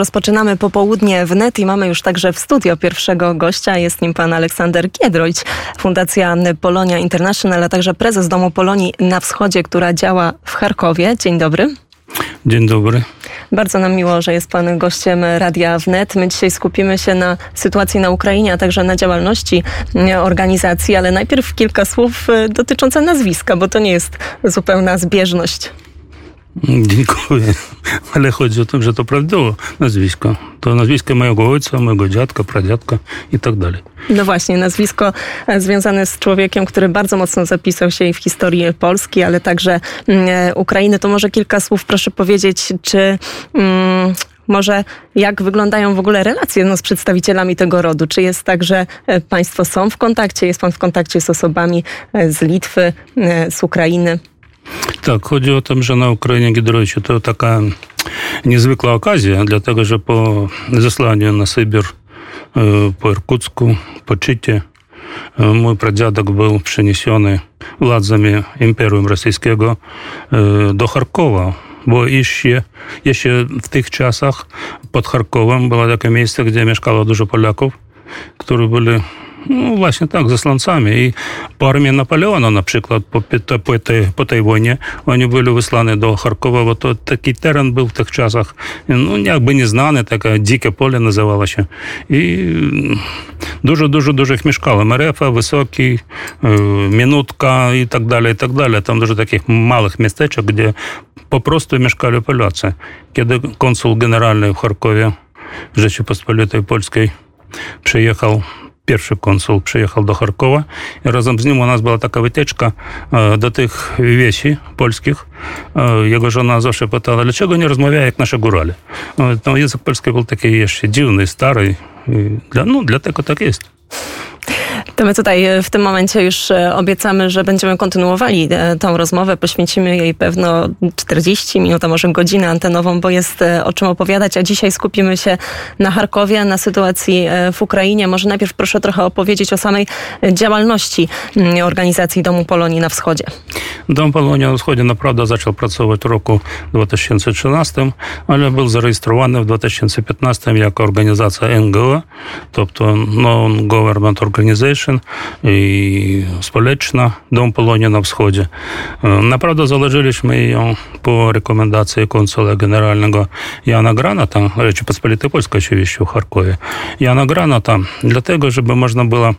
Rozpoczynamy popołudnie w net i mamy już także w studio pierwszego gościa. Jest nim pan Aleksander Giedroyć, Fundacja Polonia International, a także prezes Domu Polonii na Wschodzie, która działa w Charkowie. Dzień dobry. Dzień dobry. Bardzo nam miło, że jest Pan gościem Radia Wnet. My dzisiaj skupimy się na sytuacji na Ukrainie, a także na działalności organizacji, ale najpierw kilka słów dotyczące nazwiska, bo to nie jest zupełna zbieżność. Dziękuję. Ale chodzi o to, że to prawidłowe nazwisko. To nazwisko mojego ojca, mojego dziadka, pradziadka i tak dalej. No właśnie, nazwisko związane z człowiekiem, który bardzo mocno zapisał się w historii Polski, ale także Ukrainy. To może kilka słów proszę powiedzieć, czy... Mm, może jak wyglądają w ogóle relacje no, z przedstawicielami tego rodu? Czy jest tak, że państwo są w kontakcie? Jest pan w kontakcie z osobami z Litwy, z Ukrainy? Tak, chodzi o to, że na Ukrainie Giedroycie to taka niezwykła okazja, dlatego że po zesłaniu na Sybir, po Irkucku, po Czycie, mój pradziadek był przeniesiony władzami Imperium Rosyjskiego do Charkowa. Bo jeszcze, jeszcze w tych czasach pod Charkowem było takie miejsce, gdzie mieszkało dużo Polaków, którzy byli na przykład po, po, tej, po tej wojnie oni byli wysłani do Charkowa, bo to taki teren był w tych czasach, no jakby nieznany, takie dzikie pole nazywało się. I dużo, dużo, dużo ich mieszkało. Marefa, Wysoki, Minutka i tak dalej, i tak dalej. Tam dużo takich małych miasteczek, gdzie po prostu mieszkali Polacy. Kiedy konsul generalny w Charkowie Rzeczypospolitej Polskiej przyjechał pierwszy konsul przyjechał do Charkowa i razem z nim u nas była taka wycieczka do tych wieści polskich. Jego żona zawsze pytała, dlaczego nie rozmawia jak nasze górale. No, język polski był taki jeszcze dziwny, stary. Dla, no, dlatego tak jest. To my tutaj w tym momencie już obiecamy, że będziemy kontynuowali tą rozmowę. Poświęcimy jej pewno 40 minut, a może godzinę antenową, bo jest o czym opowiadać. A dzisiaj skupimy się na Charkowie, na sytuacji w Ukrainie. Może najpierw proszę trochę opowiedzieć o samej działalności organizacji Domu Polonii na Wschodzie. Dom Polonii na Wschodzie naprawdę zaczął pracować w roku 2013, ale był zarejestrowany w 2015 jako organizacja NGO, тобто Non-Government Organization i społeczna Dom Polonia na Wschodzie. Naprawdę założyliśmy ją po rekomendacji konsula generalnego Jana Granata, Rzeczypospolitej Polskiej oczywiście w Charkowie. Jana Granata, dlatego, żeby można było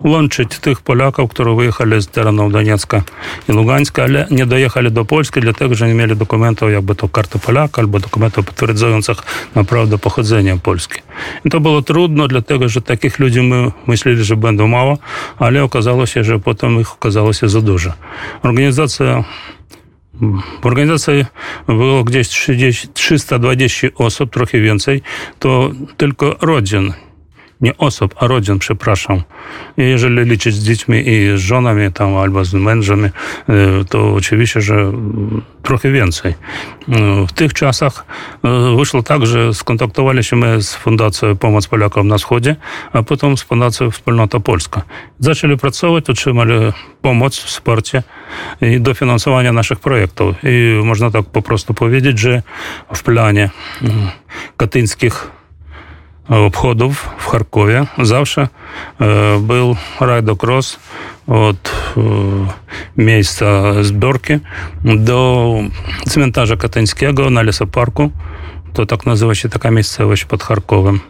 łączyć tych Polaków, którzy wyjechali z terenów Doniecka i Lugańska, ale nie dojechali do Polski, dlatego że nie mieli dokumentów, jakby to karty Polaka, albo dokumentów potwierdzających naprawdę pochodzenie Polski. I to było trudno, dlatego że takich ludzi my myśleli, że będą mało, ale okazało się, że potem ich okazało się za dużo. Organizacja w organizacji było gdzieś 30, 320 osób, trochę więcej, to tylko rodzin nie osób, a rodzin, przepraszam. Jeżeli liczyć z dziećmi i z żonami tam albo z mężami, to oczywiście, że trochę więcej. W tych czasach wyszło tak, że skontaktowaliśmy z Fundacją Pomoc Polakom na Wschodzie, a potem z Fundacją Wspólnota Polska. Zaczęli pracować, otrzymali pomoc, wsparcie i dofinansowanie naszych projektów. I można tak po prostu powiedzieć, że w planie katyńskich obchodów w Charkowie zawsze był rajdokros od miejsca zbiorki do cmentarza katyńskiego na Lesoparku. To tak nazywa się taka miejscowość pod Charkowem.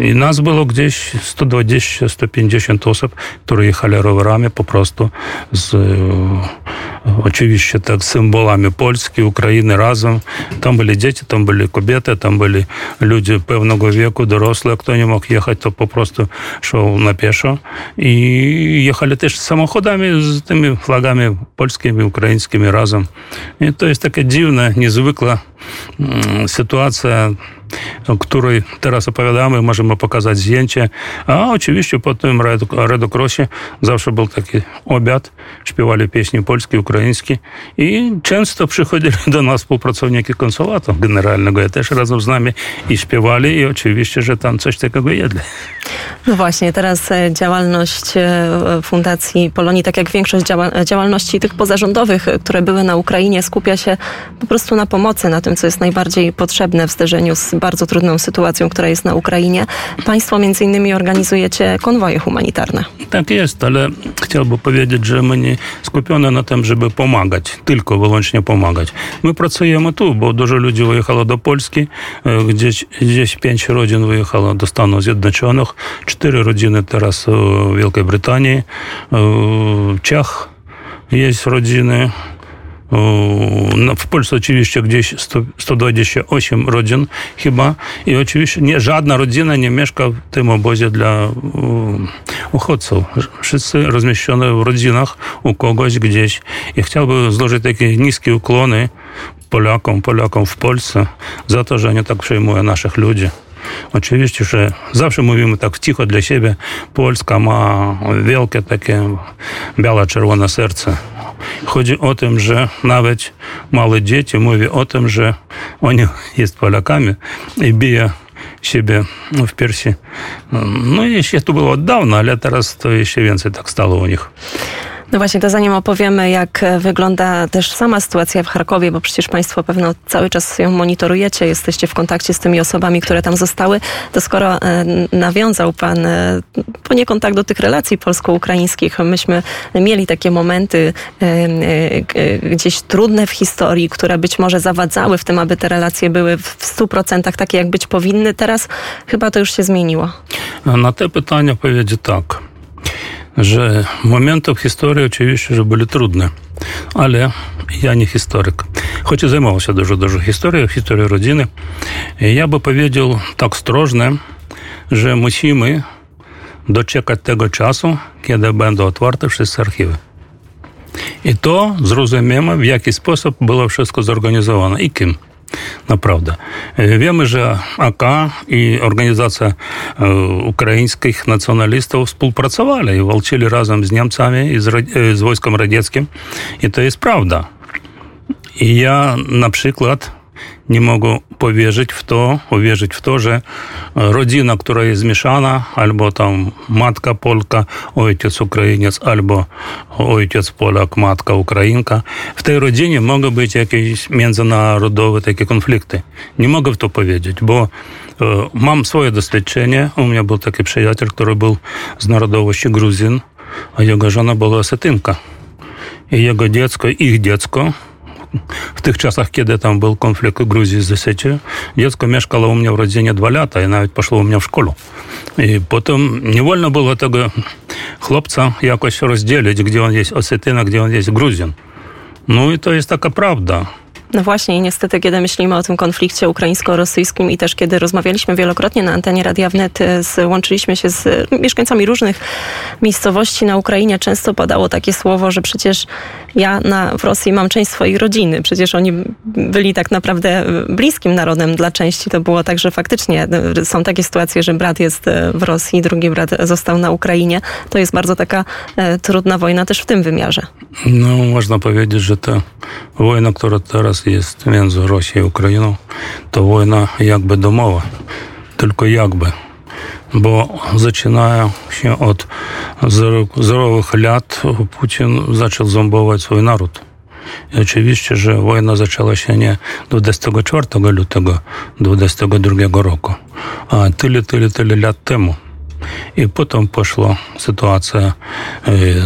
I nas było gdzieś 120-150 osób, które jechali rowerami po prostu z oczywiście tak symbolami Polski, Ukrainy razem. Tam byli dzieci, tam byli kobiety, tam byli ludzie pewnego wieku, dorosłe. Kto nie mógł jechać, to po prostu szedł na pieszo. I jechali też samochodami z tymi flagami polskimi, ukraińskimi razem. I to jest taka dziwna, niezwykła sytuacja, o której teraz opowiadamy, możemy pokazać zdjęcie. A oczywiście po tym Redokrosie zawsze był taki obiad, śpiewali pieśni polskie, ukraińskie i często przychodzili do nas współpracownicy konsulatu generalnego, ja też razem z nami i śpiewali i oczywiście, że tam coś takiego jedli. No właśnie, teraz e, działalność e, Fundacji Polonii, tak jak większość działalności tych pozarządowych, które były na Ukrainie, skupia się po prostu na pomocy, na tym, co jest najbardziej potrzebne w zderzeniu z bardzo trudną sytuacją, która jest na Ukrainie. Państwo między innymi organizujecie konwoje humanitarne. Tak jest, ale chciałbym powiedzieć, że my nie skupione na tym, żeby pomagać, tylko wyłącznie pomagać. My pracujemy tu, bo dużo ludzi wyjechało do Polski, e, gdzieś, gdzieś pięć rodzin wyjechało do Stanów Zjednoczonych, cztery rodziny teraz w Wielkiej Brytanii, w Czech jest rodziny, w Polsce oczywiście gdzieś 100, 128 rodzin chyba i oczywiście nie, żadna rodzina nie mieszka w tym obozie dla uchodźców. Wszyscy rozmieszczone w rodzinach u kogoś gdzieś. I chciałbym złożyć takie niskie ukłony Polakom, Polakom w Polsce za to, że nie tak przejmują naszych ludzi. Oczywiście, że zawsze mówimy tak cicho dla siebie. Polska ma wielkie takie białe-czerwone serce. Chodzi o tym, że nawet małe dzieci mówią o tym, że oni jest Polakami i biją siebie w piersi. No jeszcze to było dawno, ale teraz to jeszcze więcej tak stało u nich. No właśnie, to zanim opowiemy, jak wygląda też sama sytuacja w Charkowie, bo przecież Państwo pewno cały czas ją monitorujecie, jesteście w kontakcie z tymi osobami, które tam zostały, to skoro e, nawiązał Pan e, poniekąd tak do tych relacji polsko-ukraińskich, myśmy mieli takie momenty e, gdzieś trudne w historii, które być może zawadzały w tym, aby te relacje były w 100% takie, jak być powinny. Teraz chyba to już się zmieniło. Na te pytania powiedzieć tak Choć zajmował się dużo, dużo historią, historią rodziny. Ja by powiedział tak ostrożnie, że musimy doczekać tego czasu, kiedy będą otwarte wszystkie archiwy. I to zrozumiemy, w jaki sposób było wszystko zorganizowane i kim. Naprawdę. Wiemy, że AK i organizacja ukraińskich nacjonalistów współpracowali i walczyli razem z Niemcami i z, z wojskiem radzieckim. I to jest prawda. I ja na przykład nie mogą powierzyć w to, uwierzyć w to, że rodzina, która jest zmieszana, albo tam matka Polka, ojciec Ukrainiec, albo ojciec Polak, matka Ukrainka, w tej rodzinie mogą być jakieś międzynarodowe takie konflikty. Nie mogę w to powiedzieć, bo mam swoje doświadczenie. U mnie był taki przyjaciel, który był z narodowości Gruzin, a jego żona była Osetynka. I jego dziecko, ich dziecko w tych czasach, kiedy tam był konflikt w Gruzji z Osetią, dziecko mieszkało u mnie w rodzinie dwa lata i nawet poszło u mnie w szkołę. I potem nie wolno było tego chłopca jakoś rozdzielić, gdzie on jest Osetyna, gdzie on jest Gruzin. No i to jest taka prawda. No właśnie i niestety, kiedy myślimy o tym konflikcie ukraińsko-rosyjskim i też kiedy rozmawialiśmy wielokrotnie na antenie Radia Wnet, e, łączyliśmy się z mieszkańcami różnych miejscowości na Ukrainie, często padało takie słowo, że przecież ja na, w Rosji mam część swojej rodziny. Przecież oni byli tak naprawdę bliskim narodem dla części. To było tak, że faktycznie e, są takie sytuacje, że brat jest e, w Rosji, drugi brat został na Ukrainie. To jest bardzo taka e, trudna wojna też w tym wymiarze. No, można powiedzieć, że ta wojna, która teraz jest między Rosją i Ukrainą, to wojna jakby domowa. Tylko jakby bo zaczynają się od zerowych lat Putin zaczął zombować swój naród. I oczywiście, że wojna zaczęła się nie 24 lutego 22 roku, a tyle, tyle, tyle lat temu. I potem poszła sytuacja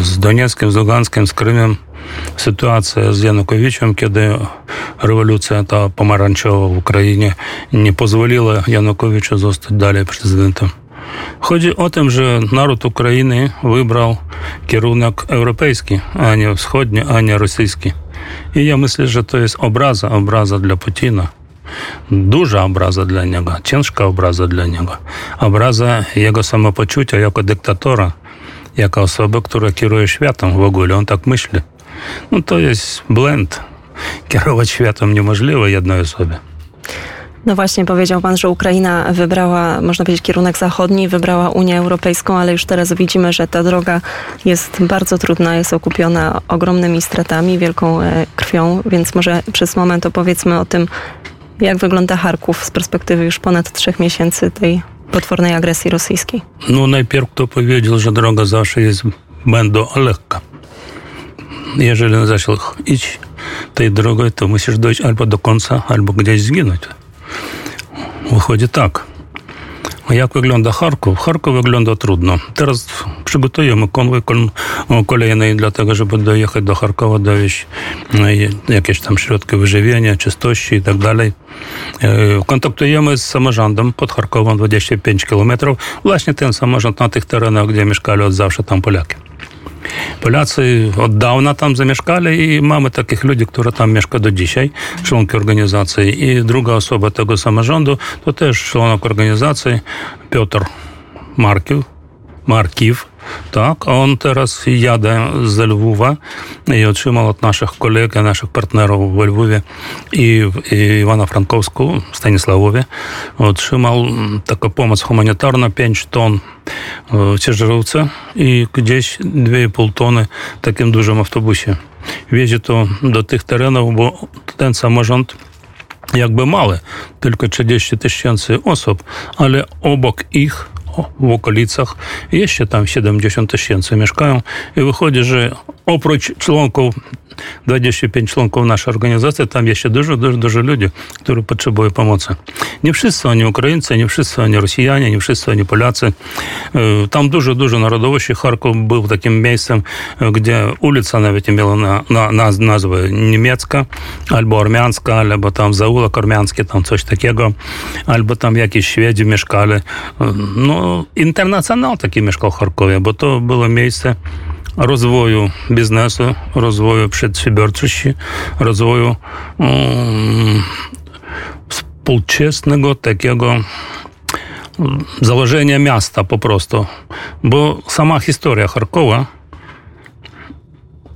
z Donieckiem, z Luganskiem, z Krymem, sytuacja z Janukowiczem, kiedy rewolucja ta pomarańczowa w Ukrainie nie pozwoliła Janukowiczu zostać dalej prezydentem. Chodzi o tym, że naród Ukrainy wybrał kierunek europejski, a nie wschodni, a nie rosyjski. I ja myślę, że to jest obraza, obraza dla Putina. Duża obraza dla niego, ciężka obraza dla niego. Obraza jego samopoczucia jako dyktatora, jako osoby, która kieruje światem w ogóle, on tak myśli. No to jest blend. Kierować światem niemożliwe jednej osobie. No właśnie, powiedział pan, że Ukraina wybrała, można powiedzieć, kierunek zachodni, wybrała Unię Europejską, ale już teraz widzimy, że ta droga jest bardzo trudna, jest okupiona ogromnymi stratami, wielką e, krwią, więc może przez moment opowiedzmy o tym, jak wygląda Charków z perspektywy już ponad trzech miesięcy tej potwornej agresji rosyjskiej? No najpierw kto powiedział, że droga zawsze jest będą lekka. Jeżeli zaczął iść tej drogą, to musisz dojść albo do końca, albo gdzieś zginąć. Wychodzi tak. Jak wygląda Charków? Charków wygląda trudno. Teraz przygotujemy konwój kolejny dlatego, żeby dojechać do Charkowa, dowieść jakieś tam środki wyżywienia, czystości i tak dalej. Kontaktujemy z samorządem pod Charkowem 25 km. Właśnie ten samorząd na tych terenach, gdzie mieszkali od zawsze tam Polaki. Polacy od dawna tam zamieszkali i mamy takich ludzi, którzy tam mieszkają do dzisiaj, członki organizacji. I druga osoba tego samorządu to też członek organizacji, Piotr Markiw, Markiw, tak, on teraz jadę z Lwowa i otrzymał od naszych kolegów, naszych partnerów w Lwowie i, i Ivano-Frankowsku, Stanisławowie, otrzymał taką pomoc humanitarną, 5 ton ciężarówce i gdzieś 2,5 tony w takim dużym autobusie. Wiezie to do tych terenów, bo ten samorząd jakby mały, tylko 30 tysięcy osób, ale obok ich w okolicach jeszcze tam 70 tysięcy mieszkają i wychodzi, że oprócz członków 25 członków naszej organizacji, tam jeszcze dużo, dużo, dużo ludzi, którzy potrzebują pomocy. Nie wszyscy oni Ukraińcy, nie wszyscy oni Rosjanie, nie wszyscy oni Polacy. Tam dużo, dużo narodowości. Charków był takim miejscem, gdzie ulica nawet miała na, na, na, nazwę niemiecka, albo armiańska, albo tam zaułek armiański, tam coś takiego, albo tam jakieś Szwedzi mieszkali. No, internacjonal taki mieszkał w Charkowie, bo to było miejsce, rozwoju biznesu, rozwoju przedsiębiorczości, rozwoju um, współczesnego takiego założenia miasta po prostu. Bo sama historia Charkowa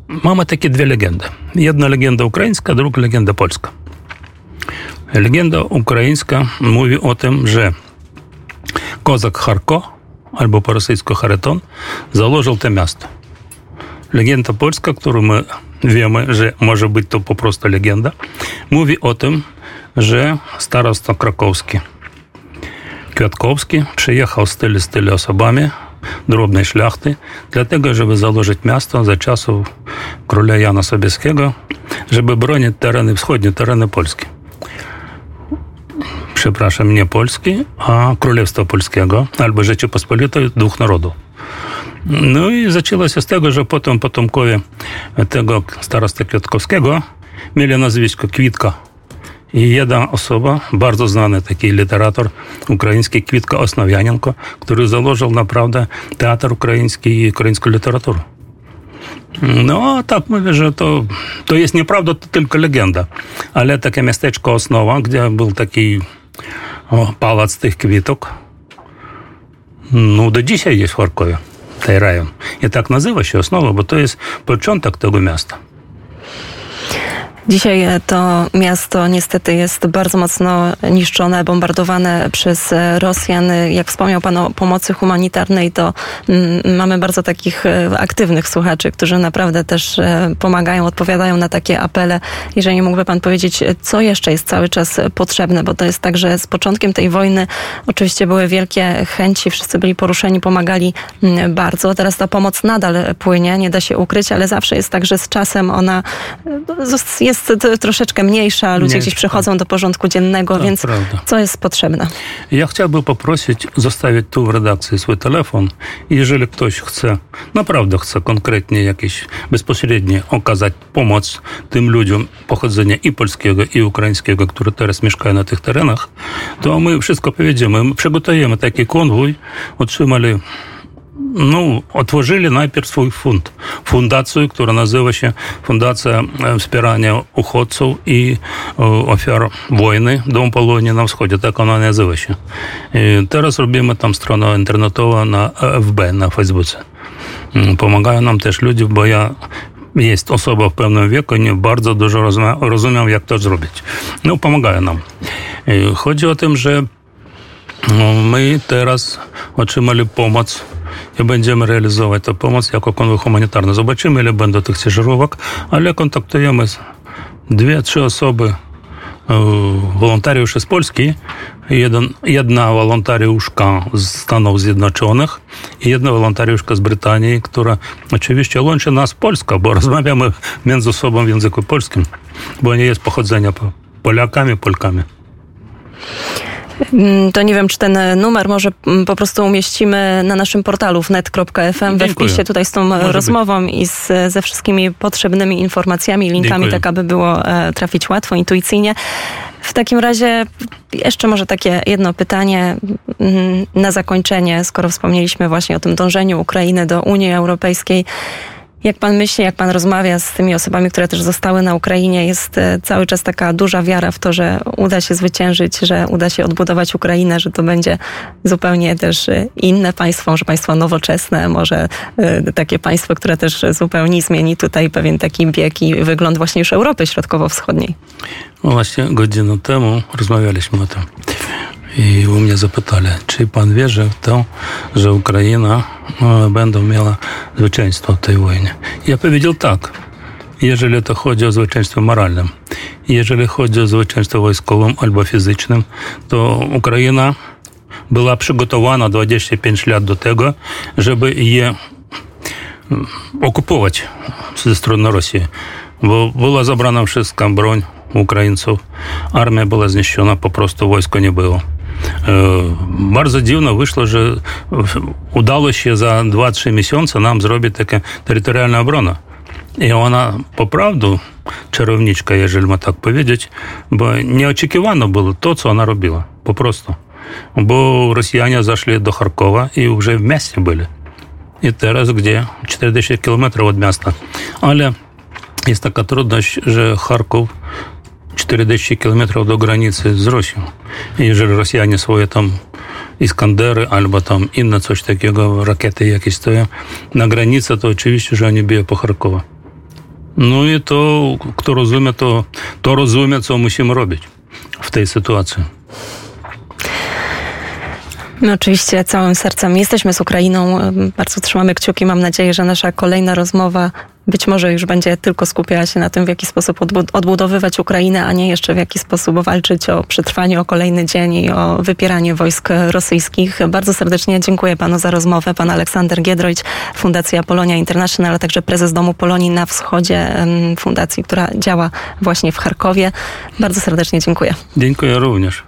mamy takie dwie legendy. Jedna legenda ukraińska, druga legenda polska. Legenda ukraińska mówi o tym, że kozak Charko, albo po rosyjsku Charyton, założył to miasto. Legenda polska, którą my wiemy, że może być to po prostu legenda, mówi o tym, że starosta krakowski Kwiatkowski przyjechał z tylu osobami drobnej szlachty, dlatego, żeby założyć miasto za czasów króla Jana Sobieskiego, żeby bronić tereny, wschodnie tereny Polski. Przepraszam, nie Polski, a Królestwa Polskiego, albo Rzeczypospolitej dwóch narodów. No i zaczęło się z tego, że potem potomkowie tego starosty Kwiatkowskiego mieli nazwisko Kwitka. I jedna osoba, bardzo znany taki literator ukraiński, Kwitka Osnowianenko, który założył naprawdę teatr ukraiński i ukraińską literaturę. No, a tak mówię, że to, to jest nieprawda, to tylko legenda. Ale takie miasteczko Osnowa, gdzie był taki o, pałac tych kwitok, no do dzisiaj jest w Charkowie. Tej rejon. I tak nazywa się Osnowa, bo to jest początek tego miasta. Dzisiaj to miasto niestety jest bardzo mocno niszczone, bombardowane przez Rosjan. Jak wspomniał Pan o pomocy humanitarnej, to mamy bardzo takich e, aktywnych słuchaczy, którzy naprawdę też e, pomagają, odpowiadają na takie apele. Jeżeli mógłby Pan powiedzieć, co jeszcze jest cały czas potrzebne, bo to jest tak, że z początkiem tej wojny oczywiście były wielkie chęci, wszyscy byli poruszeni, pomagali bardzo. Teraz ta pomoc nadal płynie, nie da się ukryć, ale zawsze jest tak, że z czasem ona e, jest jest troszeczkę mniejsza, ludzie Mniejsza. gdzieś przechodzą do porządku dziennego, tak, więc prawda. co jest potrzebne? Ja chciałbym poprosić zostawić tu w redakcji swój telefon. Jeżeli ktoś chce, naprawdę chce konkretnie jakieś bezpośrednio okazać pomoc tym ludziom pochodzenia i polskiego, i ukraińskiego, którzy teraz mieszkają na tych terenach, to my wszystko powiedziemy. My przygotujemy taki konwój, otrzymali ну, otworzyli najpierw swój fund, fundację, która nazywa się Fundacja Wspierania Uchodźców i Ofiar Wojny Dom Polonii na Wschodzie, tak ona nazywa się. I teraz robimy tam stronę internetową na FB, na Facebooku. Pomagają nam też ludzie, bo ja jest osoba w pewnym wieku, nie bardzo dużo rozumiem, jak to zrobić. No, pomagają nam. Chodzi o tym, że my teraz otrzymali pomoc i będziemy realizować tę pomoc jako konwój humanitarny. Zobaczymy, ile będą tych ciężarówek, ale kontaktujemy dwie, trzy osoby wolontariuszy z Polski, jeden, jedna wolontariuszka z Stanów Zjednoczonych i jedna wolontariuszka z Brytanii, która oczywiście łączy nas Polska, bo rozmawiamy między sobą w języku polskim, bo nie jest pochodzenia Polakami, Polkami. Mm, to nie wiem, czy ten numer może mm, po prostu umieścimy na naszym portalu wnet.fm we wpisie tutaj z tą może rozmową być. i z, ze wszystkimi potrzebnymi informacjami, linkami, Dziękuję. tak aby było e, trafić łatwo, intuicyjnie. W takim razie jeszcze może takie jedno pytanie mm, na zakończenie, skoro wspomnieliśmy właśnie o tym dążeniu Ukrainy do Unii Europejskiej. Jak pan myśli, jak pan rozmawia z tymi osobami, które też zostały na Ukrainie, jest e, cały czas taka duża wiara w to, że uda się zwyciężyć, że uda się odbudować Ukrainę, że to będzie zupełnie też e, inne państwo, może państwo nowoczesne, może e, takie państwo, które też zupełnie zmieni tutaj pewien taki bieg i wygląd właśnie już Europy Środkowo-Wschodniej. No właśnie godzinę temu rozmawialiśmy o tym. I u mnie zapytali, czy pan wierzy w to, że Ukraina będzie miała zwycięstwo w tej wojnie. Ja powiedział tak, jeżeli to chodzi o zwycięstwo moralne. Jeżeli chodzi o zwycięstwo wojskowym albo fizycznym, to Ukraina była przygotowana 25 lat do tego, żeby je okupować ze strony Rosji. Bo była zabrana wszystka broń Ukraińców, armia była zniszczona, po prostu wojska nie było. Wyszło, że udało się za 2-3 miesiące nam zrobić taką terytorialną obronę. I ona po prawdu czarowniczka, jeżeli oczekiwano było to, co ona robiła. Po prostu. Bo Rosjanie zaszli do Charkowa i już w mieście byli. I teraz gdzie? 40 kilometrów od miasta. Ale jest taka trudność, że Charków 40 kilometrów do granicy z Rosją. Jeżeli Rosjanie swoje tam Iskandery albo tam inne coś takiego, rakiety jakieś stoją na granicy, to oczywiście, że oni biją po Charkowa. No i to, kto rozumie, to, to rozumie, co musimy robić w tej sytuacji. My oczywiście całym sercem jesteśmy z Ukrainą. Bardzo trzymamy kciuki. Mam nadzieję, że nasza kolejna rozmowa być może już będzie tylko skupiała się na tym, w jaki sposób odbudowywać Ukrainę, a nie jeszcze w jaki sposób walczyć o przetrwanie, o kolejny dzień i o wypieranie wojsk rosyjskich. Bardzo serdecznie dziękuję panu za rozmowę. Pan Aleksander Giedroyć, Fundacja Polonia International, ale także prezes Domu Polonii na wschodzie, fundacji, która działa właśnie w Charkowie. Bardzo serdecznie dziękuję. Dziękuję również.